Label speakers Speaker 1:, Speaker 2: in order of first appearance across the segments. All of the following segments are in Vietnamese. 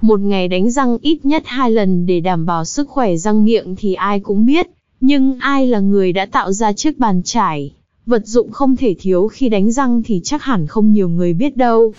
Speaker 1: Một ngày đánh răng ít nhất hai lần để đảm bảo sức khỏe răng miệng thì ai cũng biết, nhưng ai là người đã tạo ra chiếc bàn chải? Vật dụng không thể thiếu khi đánh răng thì chắc hẳn không nhiều người biết đâu.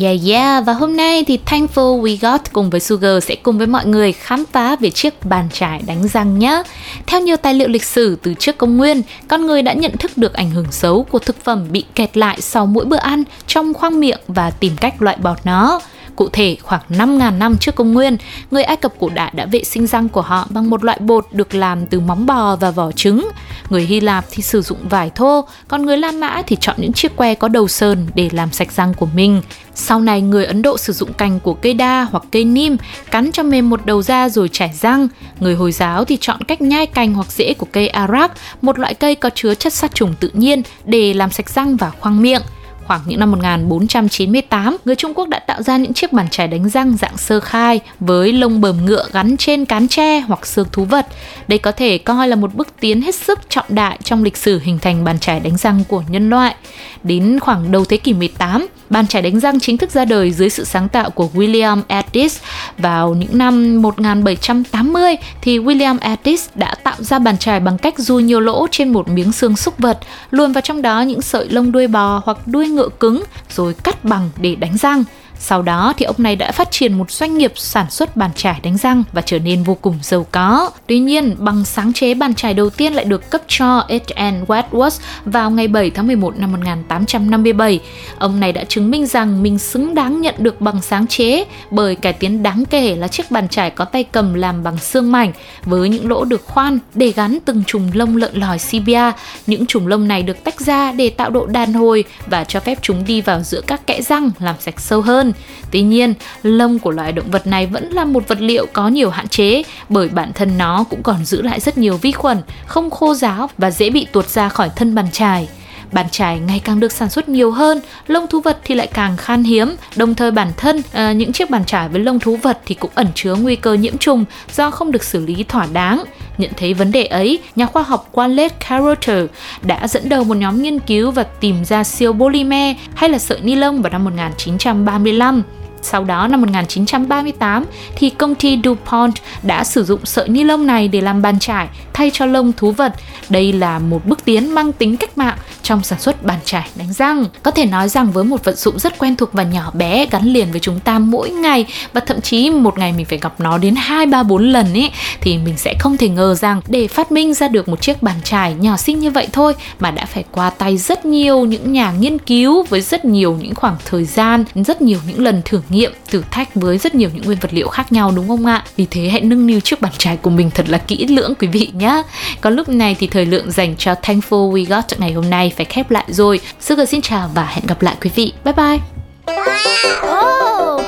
Speaker 2: Yeah yeah, và hôm nay thì Thankful We Got cùng với Sugar sẽ cùng với mọi người khám phá về chiếc bàn chải đánh răng nhé. Theo nhiều tài liệu lịch sử từ trước công nguyên, con người đã nhận thức được ảnh hưởng xấu của thực phẩm bị kẹt lại sau mỗi bữa ăn trong khoang miệng và tìm cách loại bỏ nó. Cụ thể, khoảng 5.000 năm trước công nguyên, người Ai Cập cổ đại đã vệ sinh răng của họ bằng một loại bột được làm từ móng bò và vỏ trứng. Người Hy Lạp thì sử dụng vải thô, còn người La Mã thì chọn những chiếc que có đầu sơn để làm sạch răng của mình. Sau này, người Ấn Độ sử dụng cành của cây đa hoặc cây nim, cắn cho mềm một đầu da rồi chải răng. Người Hồi giáo thì chọn cách nhai cành hoặc rễ của cây arak, một loại cây có chứa chất sát trùng tự nhiên để làm sạch răng và khoang miệng. Khoảng những năm 1498, người Trung Quốc đã tạo ra những chiếc bàn chải đánh răng dạng sơ khai với lông bờm ngựa gắn trên cán tre hoặc xương thú vật. Đây có thể coi là một bước tiến hết sức trọng đại trong lịch sử hình thành bàn chải đánh răng của nhân loại. Đến khoảng đầu thế kỷ 18, bàn chải đánh răng chính thức ra đời dưới sự sáng tạo của William Addis. Vào những năm 1780 thì William Addis đã tạo ra bàn chải bằng cách du nhiều lỗ trên một miếng xương súc vật, luồn vào trong đó những sợi lông đuôi bò hoặc đuôi ngựa cứng rồi cắt bằng để đánh răng. Sau đó thì ông này đã phát triển một doanh nghiệp sản xuất bàn chải đánh răng và trở nên vô cùng giàu có. Tuy nhiên, bằng sáng chế bàn chải đầu tiên lại được cấp cho H.N. Wadsworth vào ngày 7 tháng 11 năm 1857. Ông này đã chứng minh rằng mình xứng đáng nhận được bằng sáng chế bởi cải tiến đáng kể là chiếc bàn chải có tay cầm làm bằng xương mảnh với những lỗ được khoan để gắn từng chùm lông lợn lòi Sibia. Những chùm lông này được tách ra để tạo độ đàn hồi và cho phép chúng đi vào giữa các kẽ răng làm sạch sâu hơn. Tuy nhiên, lông của loài động vật này vẫn là một vật liệu có nhiều hạn chế bởi bản thân nó cũng còn giữ lại rất nhiều vi khuẩn, không khô ráo và dễ bị tuột ra khỏi thân bàn chải. Bàn chải ngày càng được sản xuất nhiều hơn, lông thú vật thì lại càng khan hiếm. Đồng thời bản thân à, những chiếc bàn chải với lông thú vật thì cũng ẩn chứa nguy cơ nhiễm trùng do không được xử lý thỏa đáng. Nhận thấy vấn đề ấy, nhà khoa học Wallace Carothers đã dẫn đầu một nhóm nghiên cứu và tìm ra siêu polymer hay là sợi ni lông vào năm 1935. Sau đó năm 1938 thì công ty DuPont đã sử dụng sợi ni lông này để làm bàn trải thay cho lông thú vật. Đây là một bước tiến mang tính cách mạng trong sản xuất bàn chải đánh răng. Có thể nói rằng với một vật dụng rất quen thuộc và nhỏ bé gắn liền với chúng ta mỗi ngày và thậm chí một ngày mình phải gặp nó đến 2 3 4 lần ấy thì mình sẽ không thể ngờ rằng để phát minh ra được một chiếc bàn chải nhỏ xinh như vậy thôi mà đã phải qua tay rất nhiều những nhà nghiên cứu với rất nhiều những khoảng thời gian, rất nhiều những lần thử nghiệm, thử thách với rất nhiều những nguyên vật liệu khác nhau đúng không ạ? Vì thế hãy nâng niu chiếc bàn chải của mình thật là kỹ lưỡng quý vị nhé. Còn lúc này thì thời lượng dành cho Thankful We Got ngày hôm nay phải khép lại rồi. Sugar xin chào và hẹn gặp lại quý vị. Bye bye.
Speaker 3: Oh,